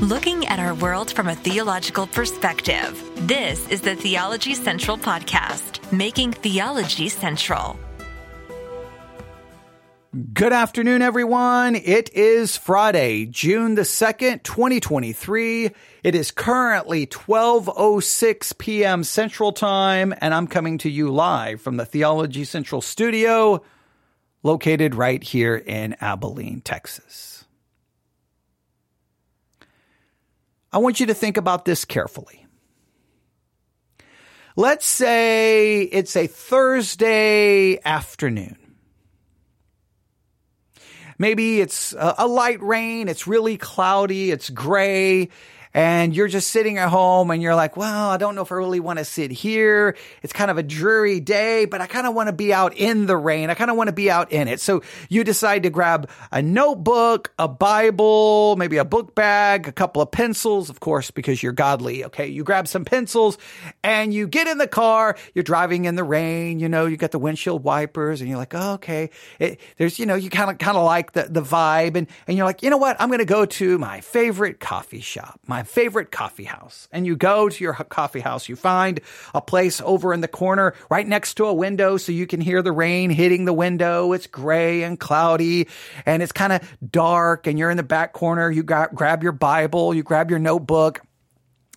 looking at our world from a theological perspective. This is the Theology Central Podcast, making theology central. Good afternoon, everyone. It is Friday, June the 2nd, 2023. It is currently 12.06 p.m. Central Time, and I'm coming to you live from the Theology Central studio located right here in Abilene, Texas. I want you to think about this carefully. Let's say it's a Thursday afternoon. Maybe it's a, light rain, it's really cloudy, it's gray, and you're just sitting at home and you're like, well, I don't know if I really want to sit here. It's kind of a dreary day, but I kind of want to be out in the rain. I kind of want to be out in it. So you decide to grab a notebook, a Bible, maybe a book bag, a couple of pencils, of course, because you're godly. Okay. You grab some pencils and you get in the car. You're driving in the rain. You know, you got the windshield wipers and you're like, oh, okay. It, there's, you know, you kind of, kind of like the, the vibe and, and you're like, you know what? I'm going to go to my favorite coffee shop, my favorite coffee house. And you go to your coffee house, you find a place over in the corner right next to a window so you can hear the rain hitting the window. It's gray and cloudy and it's kind of dark and you're in the back corner. You got, grab your Bible, you grab your notebook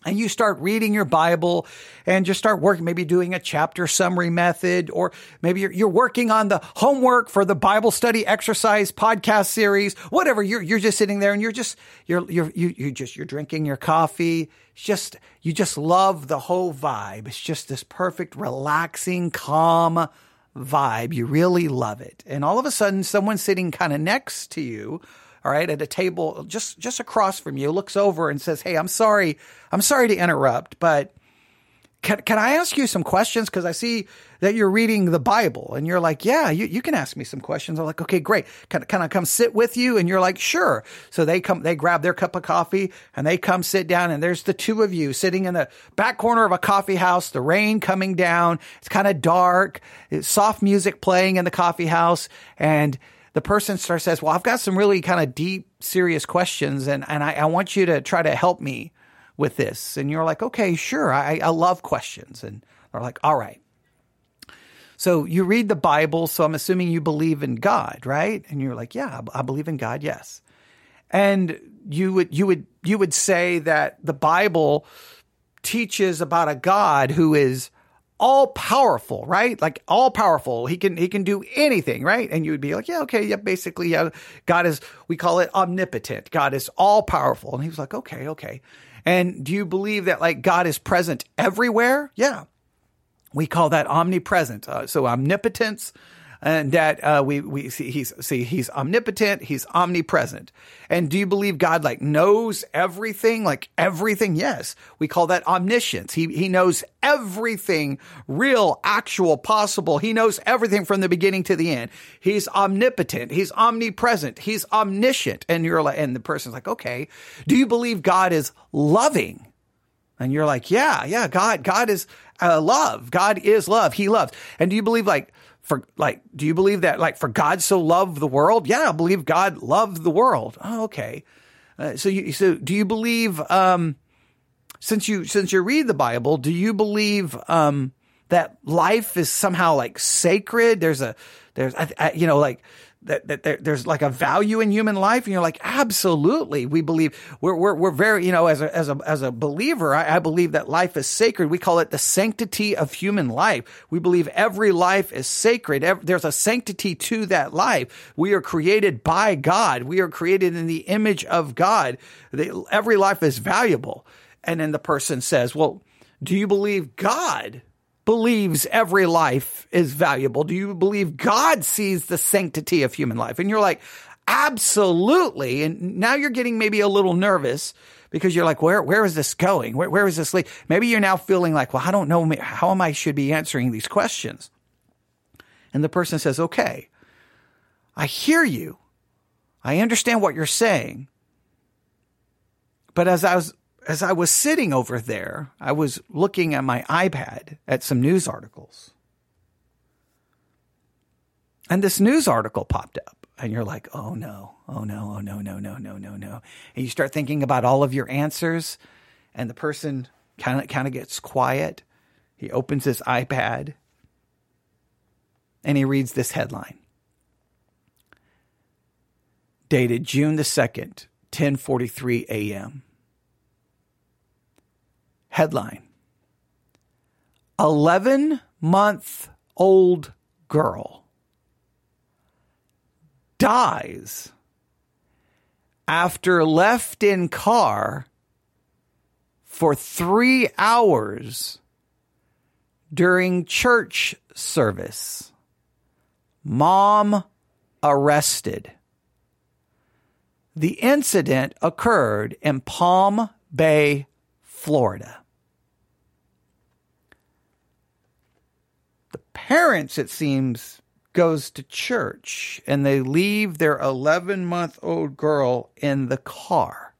and you start reading your Bible and just start working, maybe doing a chapter summary method, or maybe you're, you're, working on the homework for the Bible study exercise podcast series, whatever. You're, you're just sitting there and you're just, you're, you're, you, you just, you're drinking your coffee. It's just, you just love the whole vibe. It's just this perfect, relaxing, calm vibe. You really love it. And all of a sudden, someone sitting kind of next to you all right, at a table just just across from you, looks over and says, "Hey, I'm sorry, I'm sorry to interrupt, but can can I ask you some questions? Because I see that you're reading the Bible, and you're like, yeah, you, you can ask me some questions. I'm like, okay, great. Can can I come sit with you? And you're like, sure. So they come, they grab their cup of coffee, and they come sit down, and there's the two of you sitting in the back corner of a coffee house. The rain coming down. It's kind of dark. It's soft music playing in the coffee house, and the person starts says, well, I've got some really kind of deep, serious questions and, and I, I want you to try to help me with this. And you're like, okay, sure. I, I love questions. And they're like, all right. So you read the Bible. So I'm assuming you believe in God, right? And you're like, yeah, I believe in God. Yes. And you would, you would, you would say that the Bible teaches about a God who is all powerful, right? Like all powerful. He can he can do anything, right? And you would be like, yeah, okay, yeah, basically, yeah. God is we call it omnipotent. God is all powerful. And he was like, okay, okay. And do you believe that like God is present everywhere? Yeah. We call that omnipresent. Uh, so omnipotence, and that uh, we we see he's see he's omnipotent, he's omnipresent. And do you believe God like knows everything, like everything? Yes, we call that omniscience. He he knows everything, real, actual, possible. He knows everything from the beginning to the end. He's omnipotent. He's omnipresent. He's omniscient. And you're like, and the person's like, okay, do you believe God is loving? And you're like, yeah, yeah, God, God is uh, love. God is love. He loves. And do you believe like for like, do you believe that like for God so loved the world? Yeah, I believe God loved the world. Oh, okay. Uh, so you, so do you believe, um, since you, since you read the Bible, do you believe, um, that life is somehow like sacred? There's a, there's, I, I, you know, like that, that there, there's like a value in human life and you're like absolutely we believe we're, we're, we're very you know as a as a as a believer I, I, believe that life is sacred. We call it the sanctity of human life. We believe every life is sacred. Every, there's a sanctity to that life. We are created by god. We are created in the image of god. Every life is valuable. And then the person says well do you believe god believes every life is valuable? Do you believe God sees the sanctity of human life? And you're like, absolutely. And now you're getting maybe a little nervous because you're like, where, where is this going? Where, where is this lead? Maybe you're now feeling like, well, I don't know how am I should be answering these questions. And the person says, okay, I hear you. I understand what you're saying. But as I was as I was sitting over there, I was looking at my iPad at some news articles. And this news article popped up, and you're like, oh no, oh no, oh no, no, no, no, no, no. and you start thinking about all of your answers, and the person kind of kind of gets quiet. He opens his iPad and he reads this headline. Dated June the 2nd, 10:43 a.m. Headline 11 month old girl dies after left in car for three hours during church service. Mom arrested. The incident occurred in Palm Bay, Florida. The parents, it seems, goes to church and they leave their 11 month old girl in the car.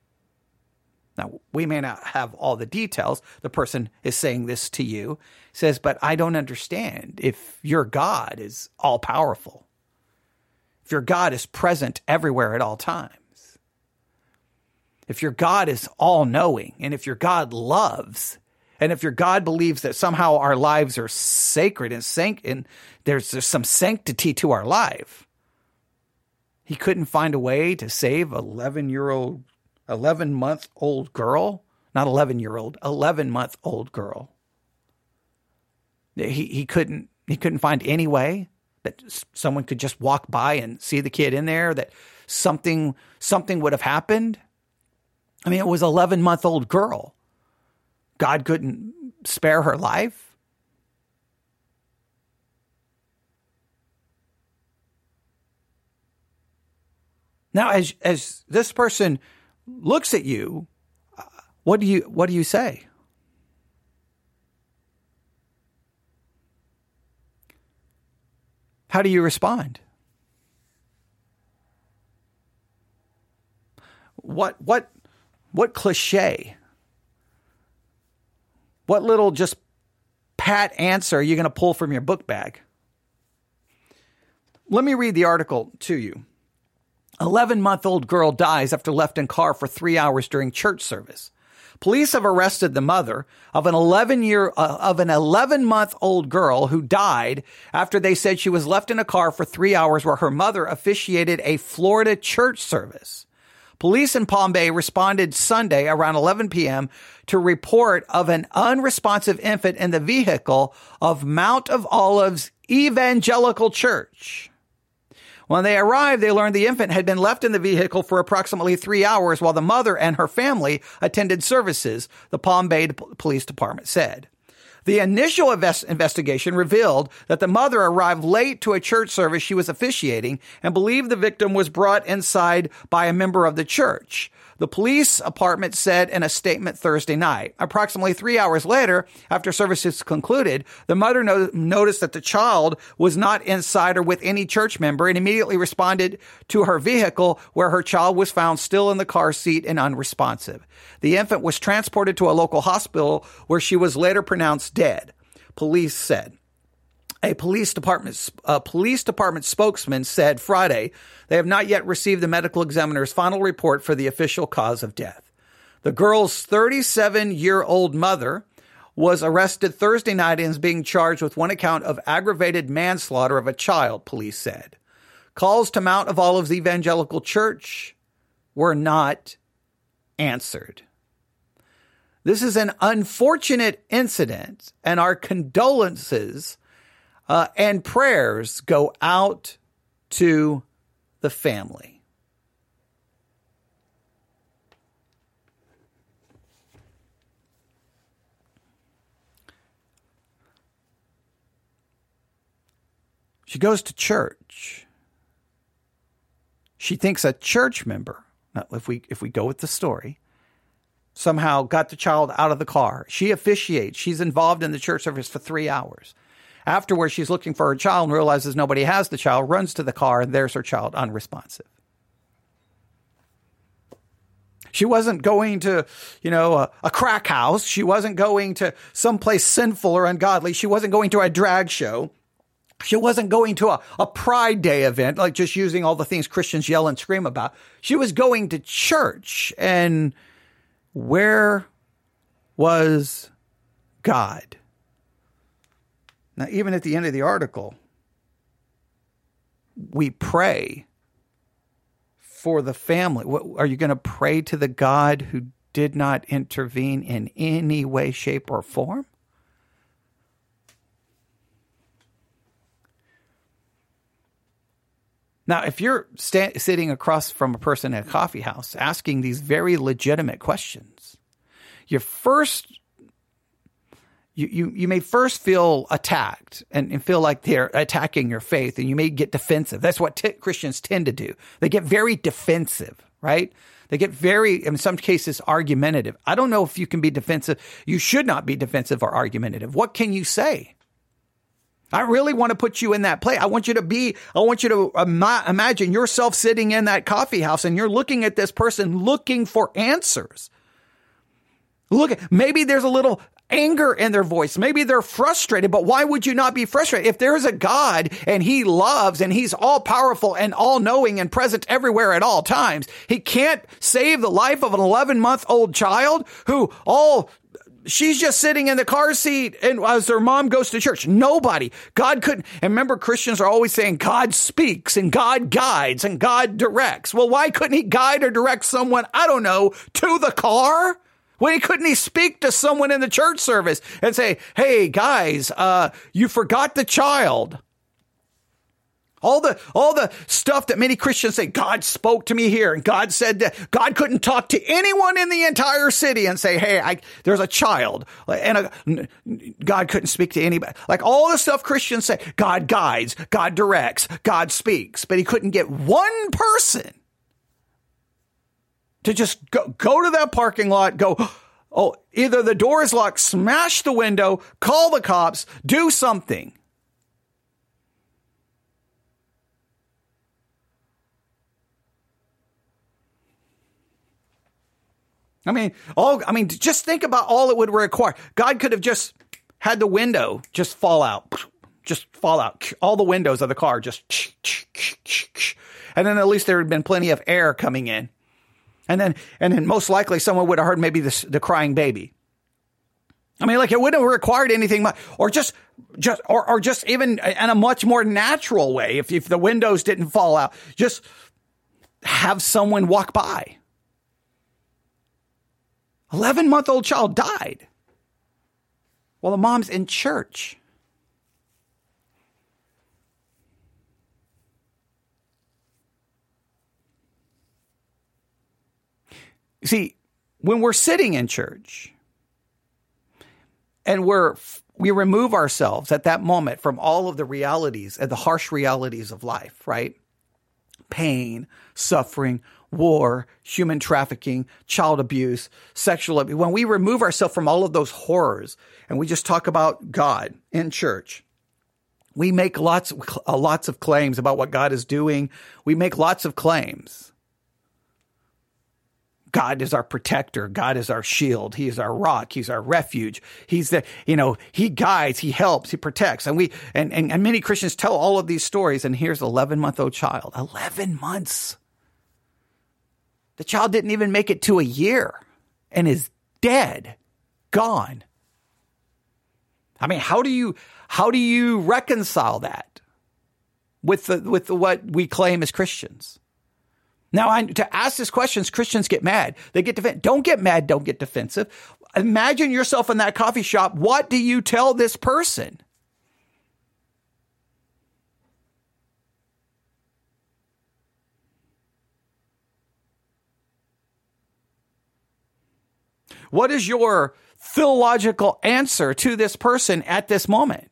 Now, we may not have all the details. The person is saying this to you, says, but I don't understand if your God is all powerful, if your God is present everywhere at all times, if your God is all knowing, and if your God loves, and if your God believes that somehow our lives are sacred and sanct and there's, there's some sanctity to our life, he couldn't find a way to save 11 year old 11 month old girl, not 11 year old, 11 month old girl. He, he couldn't, he couldn't find any way that someone could just walk by and see the kid in there, that something, something would have happened. I mean, it was 11 month old girl. God couldn't spare her life. Now, as as this person looks at you, uh, what do you what do you say? How do you respond? What what what cliche? What little just pat answer are you going to pull from your book bag? Let me read the article to you. 11 month old girl dies after left in car for three hours during church service. Police have arrested the mother of an 11 year, uh, of an 11 month old girl who died after they said she was left in a car for three hours where her mother officiated a Florida church service. Police in Palm Bay responded Sunday around 11 p.m. to report of an unresponsive infant in the vehicle of Mount of Olives Evangelical Church. When they arrived, they learned the infant had been left in the vehicle for approximately three hours while the mother and her family attended services, the Palm Bay Police Department said. The initial invest- investigation revealed that the mother arrived late to a church service she was officiating and believed the victim was brought inside by a member of the church. The police department said in a statement Thursday night. Approximately three hours later, after services concluded, the mother no- noticed that the child was not inside or with any church member and immediately responded to her vehicle where her child was found still in the car seat and unresponsive. The infant was transported to a local hospital where she was later pronounced dead. Police said. A police department, a police department spokesman said Friday they have not yet received the medical examiner's final report for the official cause of death. The girl's 37 year old mother was arrested Thursday night and is being charged with one account of aggravated manslaughter of a child, police said. Calls to Mount of Olives Evangelical Church were not answered. This is an unfortunate incident, and our condolences uh, and prayers go out to the family. She goes to church. She thinks a church member, if we if we go with the story, somehow got the child out of the car. She officiates. She's involved in the church service for three hours. Afterwards, she's looking for her child and realizes nobody has the child, runs to the car, and there's her child unresponsive. She wasn't going to, you know, a, a, crack house. She wasn't going to someplace sinful or ungodly. She wasn't going to a drag show. She wasn't going to a, a Pride Day event, like just using all the things Christians yell and scream about. She was going to church. And where was God? Now, even at the end of the article, we pray for the family. What, are you going to pray to the God who did not intervene in any way, shape, or form? Now, if you're sta- sitting across from a person in a coffee house asking these very legitimate questions, your first you, you, you may first feel attacked and, and, feel like they're attacking your faith and you may get defensive. That's what t- Christians tend to do. They get very defensive, right? They get very, in some cases, argumentative. I don't know if you can be defensive. You should not be defensive or argumentative. What can you say? I really want to put you in that place. I want you to be, I want you to ima- imagine yourself sitting in that coffee house and you're looking at this person looking for answers. Look, maybe there's a little anger in their voice. Maybe they're frustrated, but why would you not be frustrated? If there's a God and he loves and he's all powerful and all knowing and present everywhere at all times, he can't save the life of an 11 month old child who all she's just sitting in the car seat and as her mom goes to church. Nobody. God couldn't. And remember, Christians are always saying God speaks and God guides and God directs. Well, why couldn't he guide or direct someone, I don't know, to the car? Why couldn't he speak to someone in the church service and say, Hey guys, uh, you forgot the child. All the all the stuff that many Christians say, God spoke to me here, and God said that God couldn't talk to anyone in the entire city and say, "Hey, I, there's a child," and a, God couldn't speak to anybody. Like all the stuff Christians say, God guides, God directs, God speaks, but He couldn't get one person to just go go to that parking lot, go. Oh, either the door is locked, smash the window, call the cops, do something. I mean, all I mean, just think about all it would require. God could have just had the window just fall out, just fall out, all the windows of the car just, and then at least there had been plenty of air coming in, and then and then most likely someone would have heard maybe the the crying baby. I mean, like it wouldn't have required anything much, or just, just, or, or just even in a much more natural way. If, if the windows didn't fall out, just have someone walk by. 11 month old child died while the mom's in church. See, when we're sitting in church and we're we remove ourselves at that moment from all of the realities and the harsh realities of life, right? Pain, suffering, war, human trafficking, child abuse, sexual abuse, when we remove ourselves from all of those horrors and we just talk about God in church, we make lots, lots of claims about what God is doing. We make lots of claims. God is our protector. God is our shield. He is our rock. He's our refuge. He's the, you know, he guides, he helps, he protects. And we, and, and, and many Christians tell all of these stories. And here's 11 month old child, 11 months. The child didn't even make it to a year and is dead, gone. I mean, how do you how do you reconcile that with the with the, what we claim as Christians? Now, I, to ask these questions, Christians get mad. They get defensive. Don't get mad. Don't get defensive. Imagine yourself in that coffee shop. What do you tell this person? What is your theological answer to this person at this moment?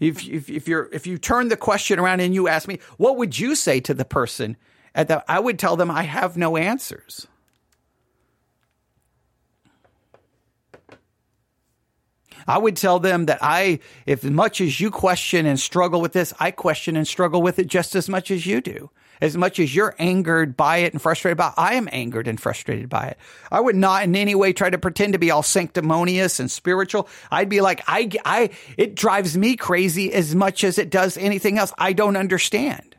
If, if, if you're if you turn the question around and you ask me, what would you say to the person at that? I would tell them I have no answers. I would tell them that I, if as much as you question and struggle with this, I question and struggle with it just as much as you do. As much as you're angered by it and frustrated by it, I am angered and frustrated by it. I would not in any way try to pretend to be all sanctimonious and spiritual. I'd be like, I, I, it drives me crazy as much as it does anything else. I don't understand.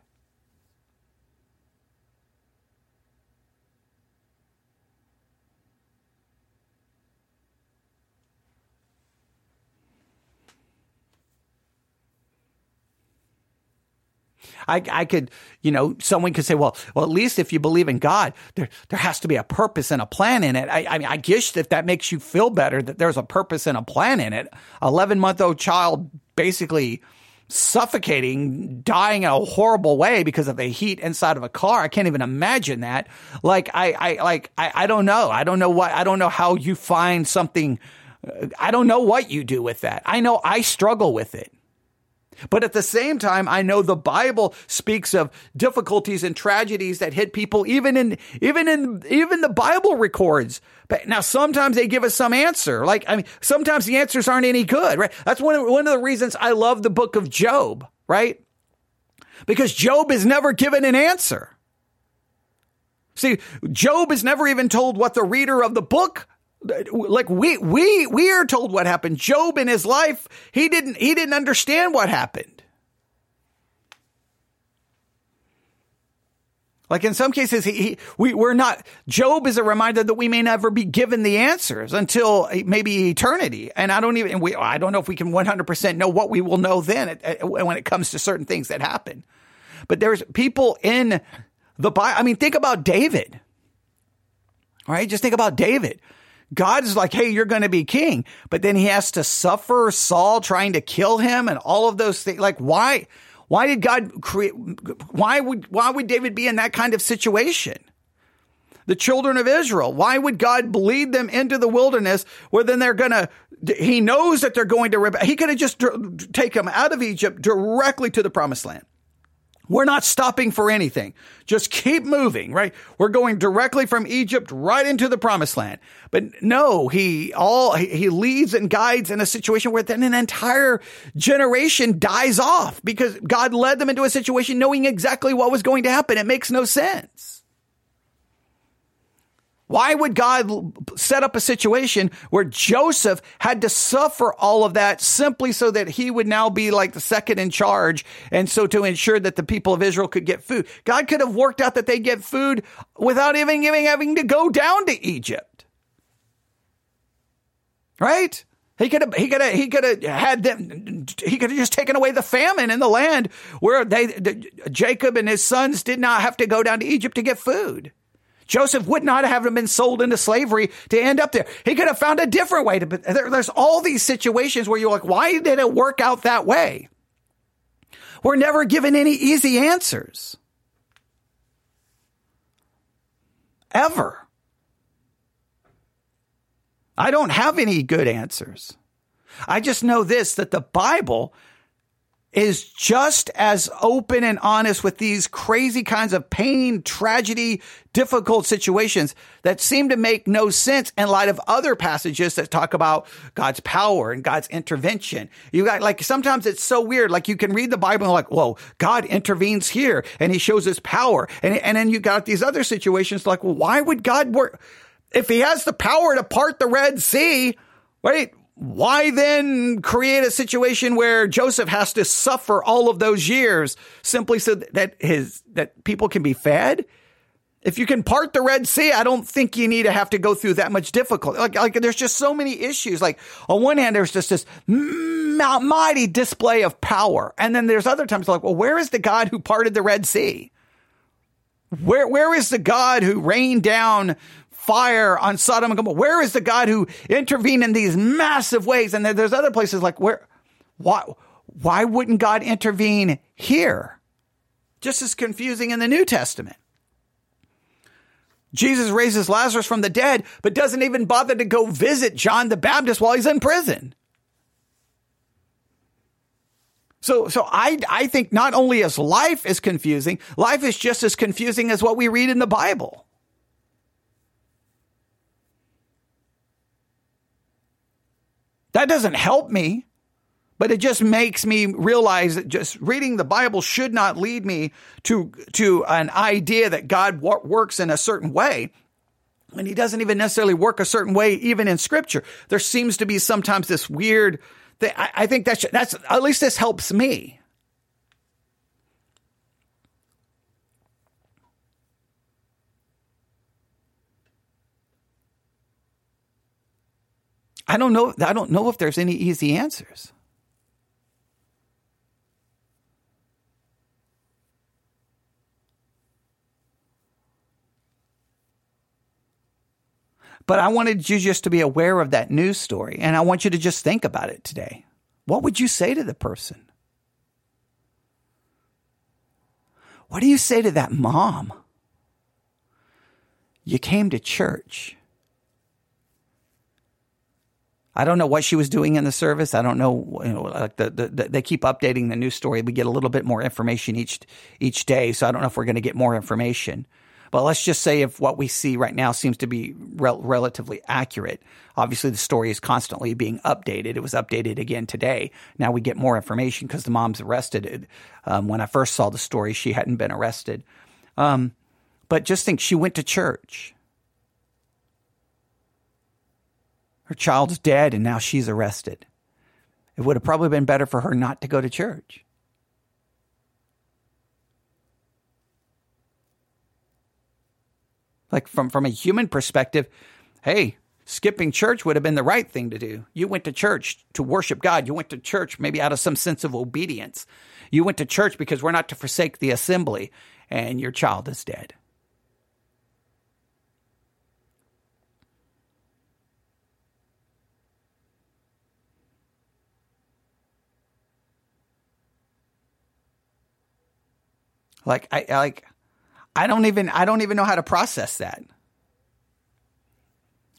I, I could, you know, someone could say, well, well, at least if you believe in God, there, there has to be a purpose and a plan in it. I, I mean, I guess if that makes you feel better that there's a purpose and a plan in it, 11 month old child basically suffocating, dying in a horrible way because of the heat inside of a car. I can't even imagine that. Like, I, I, like, I, I don't know. I don't know what, I don't know how you find something. Uh, I don't know what you do with that. I know I struggle with it. But at the same time, I know the Bible speaks of difficulties and tragedies that hit people even in, even in, even the Bible records. But now sometimes they give us some answer. Like, I mean, sometimes the answers aren't any good, right? That's one of, one of the reasons I love the book of Job, right? Because Job is never given an answer. See, Job is never even told what the reader of the book like we we we are told what happened. Job in his life, he didn't he didn't understand what happened. Like in some cases, he, he, we, we're not, Job is a reminder that we may never be given the answers until maybe eternity. And I don't even, we, I don't know if we can 100% know what we will know then when it comes to certain things that happen. But there's people in the Bible. I mean, think about David. Right? Just think about David. God is like, hey, you're going to be king. But then he has to suffer Saul trying to kill him and all of those things. Like, why? Why did God create? Why would, why would David be in that kind of situation? The children of Israel, why would God lead them into the wilderness where then they're going to, he knows that they're going to rebel. He could have just take them out of Egypt directly to the promised land. We're not stopping for anything. Just keep moving, right? We're going directly from Egypt right into the promised land. But no, he all, he leads and guides in a situation where then an entire generation dies off because God led them into a situation knowing exactly what was going to happen. It makes no sense. Why would God set up a situation where Joseph had to suffer all of that simply so that he would now be like the second in charge and so to ensure that the people of Israel could get food? God could have worked out that they get food without even giving, having to go down to Egypt. Right? He could have, he could have, he could have had them, he could have just taken away the famine in the land where they, Jacob and his sons did not have to go down to Egypt to get food. Joseph would not have been sold into slavery to end up there. He could have found a different way to, there, there's all these situations where you're like, why did it work out that way? We're never given any easy answers. Ever. I don't have any good answers. I just know this that the Bible is just as open and honest with these crazy kinds of pain, tragedy, difficult situations that seem to make no sense in light of other passages that talk about God's power and God's intervention. You got like sometimes it's so weird. Like you can read the Bible and like, whoa, God intervenes here and he shows his power. And, and then you got these other situations like, well, why would God work? If he has the power to part the Red Sea, right? Why then create a situation where Joseph has to suffer all of those years simply so that his that people can be fed? If you can part the Red Sea, I don't think you need to have to go through that much difficulty. Like, like there's just so many issues. Like on one hand, there's just this mighty display of power, and then there's other times like, well, where is the God who parted the Red Sea? Where where is the God who rained down fire on Sodom and Gomorrah? Where is the God who intervened in these massive ways? And there's other places like where, why, why wouldn't God intervene here? Just as confusing in the New Testament. Jesus raises Lazarus from the dead, but doesn't even bother to go visit John the Baptist while he's in prison. So, so I, I think not only is life is confusing, life is just as confusing as what we read in the Bible. That doesn't help me. But it just makes me realize that just reading the Bible should not lead me to, to an idea that God works in a certain way. And he doesn't even necessarily work a certain way, even in scripture. There seems to be sometimes this weird thing. I, I think that's, that's, at least this helps me. I don't know. I don't know if there's any easy answers. But I wanted you just to be aware of that news story. And I want you to just think about it today. What would you say to the person? What do you say to that mom? You came to church. I don't know what she was doing in the service. I don't know. You know, like the, the, the, they keep updating the news story. We get a little bit more information each each day, so I don't know if we're going to get more information. But let's just say if what we see right now seems to be rel- relatively accurate. Obviously, the story is constantly being updated. It was updated again today. Now we get more information because the mom's arrested. Um, when I first saw the story, she hadn't been arrested. Um, but just think, she went to church. Her child's dead, and now she's arrested. It would have probably been better for her not to go to church. Like from, from a human perspective, hey, skipping church would have been the right thing to do. You went to church to worship God. You went to church maybe out of some sense of obedience. You went to church because we're not to forsake the assembly, and your child is dead. Like I like I don't even I don't even know how to process that.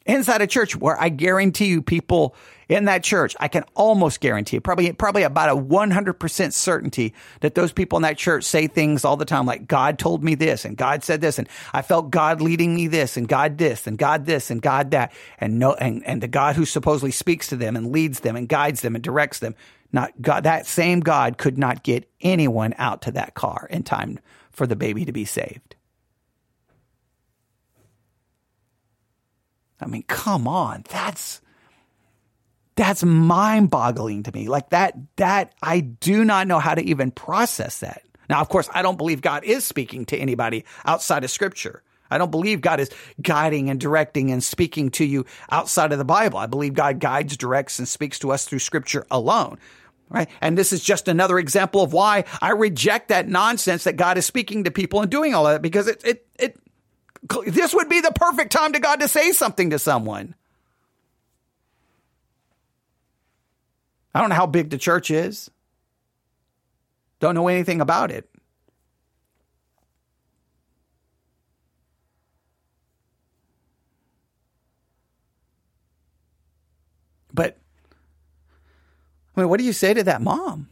Inside a church where I guarantee you people in that church, I can almost guarantee probably probably about a 100% certainty that those people in that church say things all the time like God told me this and God said this and I felt God leading me this and God this and God this and God that and no and, and the God who supposedly speaks to them and leads them and guides them and directs them not God that same God could not get anyone out to that car in time for the baby to be saved. I mean, come on. That's that's mind-boggling to me. Like that that I do not know how to even process that. Now, of course, I don't believe God is speaking to anybody outside of scripture. I don't believe God is guiding and directing and speaking to you outside of the Bible. I believe God guides, directs, and speaks to us through scripture alone right? And this is just another example of why I reject that nonsense that God is speaking to people and doing all that because it, it, it, this would be the perfect time to God to say something to someone. I don't know how big the church is. Don't know anything about it. But I mean, what do you say to that mom?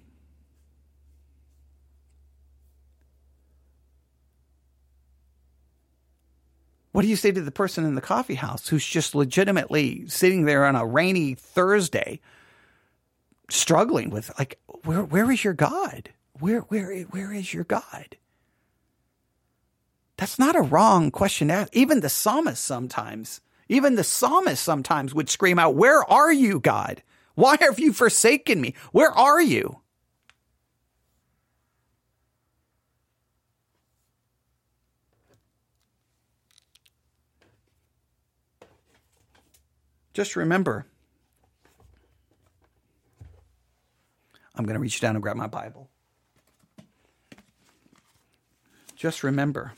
What do you say to the person in the coffee house who's just legitimately sitting there on a rainy Thursday struggling with like where where is your God? Where where where is your God? That's not a wrong question to ask. Even the psalmist sometimes, even the psalmist sometimes would scream out, Where are you, God? Why have you forsaken me? Where are you? Just remember, I'm going to reach down and grab my Bible. Just remember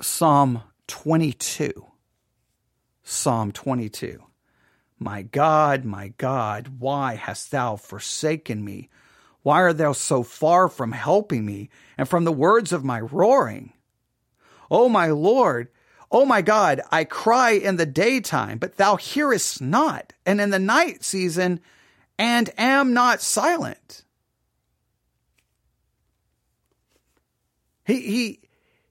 Psalm 22 Psalm 22. My God, my God, why hast thou forsaken me? Why art thou so far from helping me and from the words of my roaring? O my Lord, O my God, I cry in the daytime, but thou hearest not, and in the night season, and am not silent. He, he,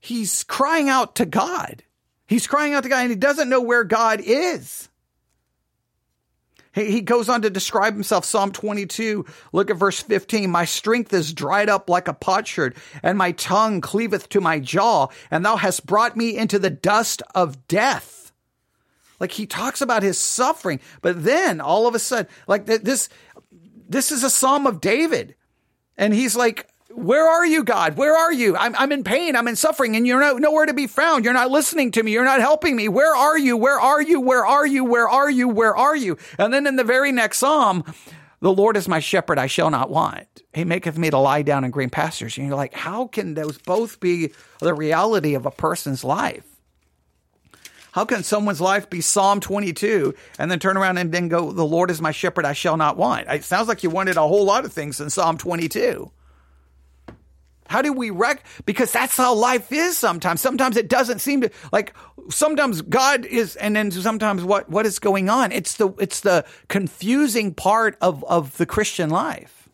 he's crying out to God. He's crying out to God and he doesn't know where God is. He, goes on to describe himself, Psalm 22. Look at verse 15. My strength is dried up like a potsherd, and my tongue cleaveth to my jaw, and thou hast brought me into the dust of death. Like he talks about his suffering, but then all of a sudden, like this, this is a Psalm of David. And he's like, where are you, God? Where are you? I'm, I'm in pain. I'm in suffering and you're not, nowhere to be found. You're not listening to me. You're not helping me. Where are you? Where are you? Where are you? Where are you? Where are you? And then in the very next Psalm, the Lord is my shepherd. I shall not want. He maketh me to lie down in green pastures. And you're like, how can those both be the reality of a person's life? How can someone's life be Psalm 22 and then turn around and then go, the Lord is my shepherd. I shall not want? It sounds like you wanted a whole lot of things in Psalm 22. How do we wreck? Because that's how life is sometimes. Sometimes it doesn't seem to like sometimes God is and then sometimes what what is going on? It's the it's the confusing part of of the Christian life.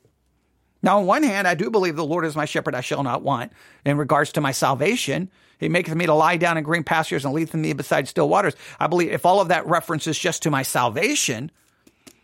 Now, on one hand, I do believe the Lord is my shepherd, I shall not want in regards to my salvation. He maketh me to lie down in green pastures and leadeth me beside still waters. I believe if all of that references just to my salvation,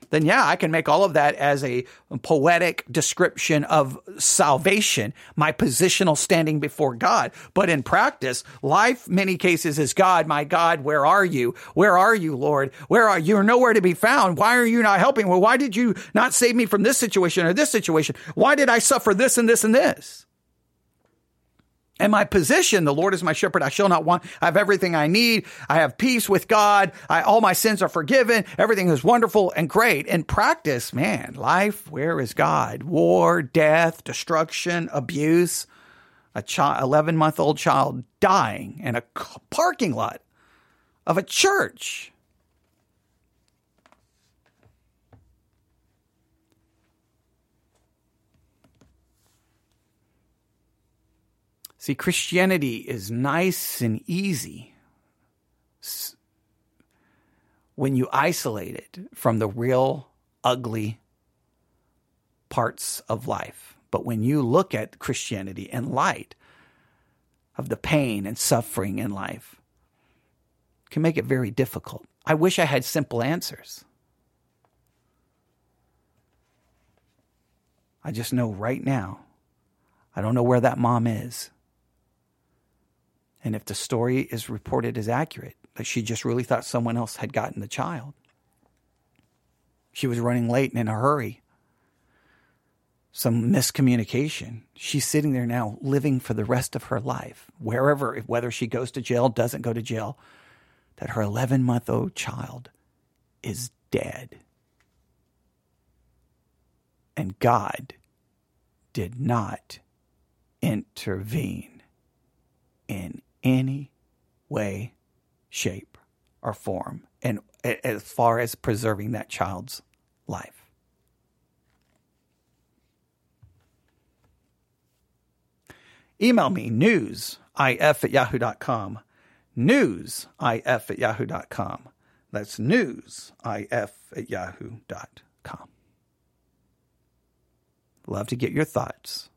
then yeah, I can make all of that as a poetic description of salvation, my positional standing before God. But in practice, life, many cases, is God, my God, where are you? Where are you, Lord? Where are you? You're nowhere to be found. Why are you not helping? Well, why did you not save me from this situation or this situation? Why did I suffer this and this and this? And my position, the Lord is my shepherd, I shall not want. I have everything I need. I have peace with God. I, all my sins are forgiven. Everything is wonderful and great. In practice, man, life, where is God? War, death, destruction, abuse. A 11 month old child dying in a parking lot of a church. See, Christianity is nice and easy when you isolate it from the real ugly parts of life. But when you look at Christianity in light of the pain and suffering in life, can make it very difficult. I wish I had simple answers. I just know right now, I don't know where that mom is. And if the story is reported as accurate, that she just really thought someone else had gotten the child. She was running late and in a hurry. Some miscommunication. She's sitting there now living for the rest of her life, wherever, whether she goes to jail, doesn't go to jail, that her 11 month old child is dead. And God did not intervene in any way, shape, or form, and as far as preserving that child's life. Email me newsif at yahoo.com. Newsif at yahoo.com. That's newsif at yahoo.com. Love to get your thoughts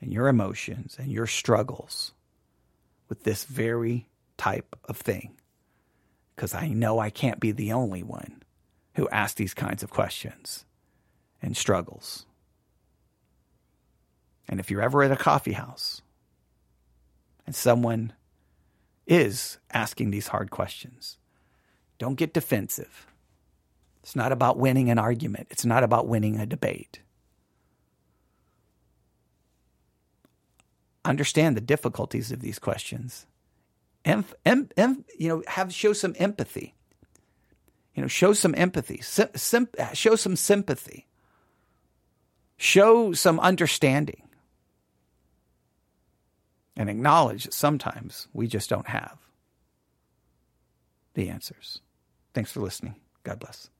and your emotions and your struggles with this very type of thing. Because I know I can't be the only one who asks these kinds of questions and struggles. And if you're ever at a coffee house and someone is asking these hard questions, don't get defensive. It's not about winning an argument, it's not about winning a debate. Understand the difficulties of these questions. Em, you know, have show some empathy. You know, show some empathy. Sim, sim, show some sympathy. Show some understanding. And acknowledge that sometimes we just don't have the answers. Thanks for listening. God bless.